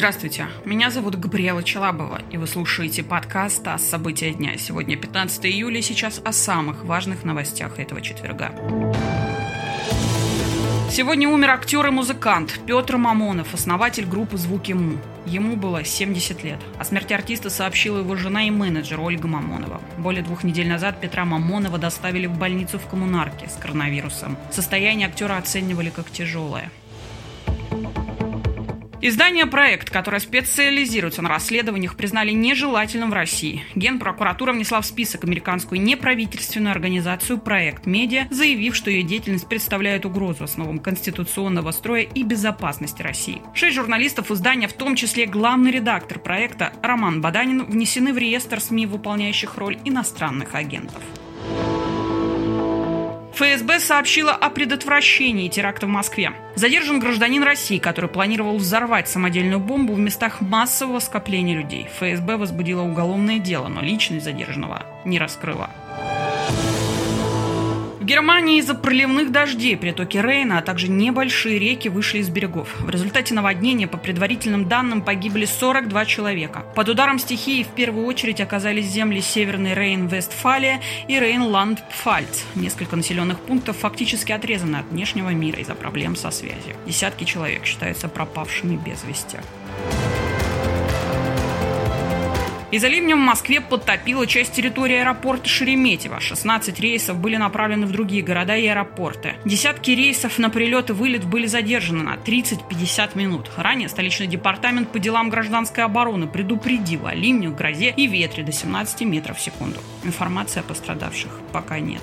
Здравствуйте, меня зовут Габриэла Челабова, и вы слушаете подкаст о события дня». Сегодня 15 июля, сейчас о самых важных новостях этого четверга. Сегодня умер актер и музыкант Петр Мамонов, основатель группы «Звуки Му». Ему было 70 лет. О смерти артиста сообщила его жена и менеджер Ольга Мамонова. Более двух недель назад Петра Мамонова доставили в больницу в коммунарке с коронавирусом. Состояние актера оценивали как тяжелое. Издание «Проект», которое специализируется на расследованиях, признали нежелательным в России. Генпрокуратура внесла в список американскую неправительственную организацию «Проект Медиа», заявив, что ее деятельность представляет угрозу основам конституционного строя и безопасности России. Шесть журналистов издания, в том числе главный редактор проекта Роман Баданин, внесены в реестр СМИ, выполняющих роль иностранных агентов. ФСБ сообщила о предотвращении теракта в Москве. Задержан гражданин России, который планировал взорвать самодельную бомбу в местах массового скопления людей. ФСБ возбудила уголовное дело, но личность задержанного не раскрыла. Германии из-за проливных дождей притоки Рейна, а также небольшие реки вышли из берегов. В результате наводнения, по предварительным данным, погибли 42 человека. Под ударом стихии в первую очередь оказались земли Северный Рейн-Вестфалия и Рейнланд-Пфальц. Несколько населенных пунктов фактически отрезаны от внешнего мира из-за проблем со связью. Десятки человек считаются пропавшими без вести. Из-за ливня в Москве подтопила часть территории аэропорта Шереметьево. 16 рейсов были направлены в другие города и аэропорты. Десятки рейсов на прилет и вылет были задержаны на 30-50 минут. Ранее столичный департамент по делам гражданской обороны предупредил о ливне, грозе и ветре до 17 метров в секунду. Информации о пострадавших пока нет.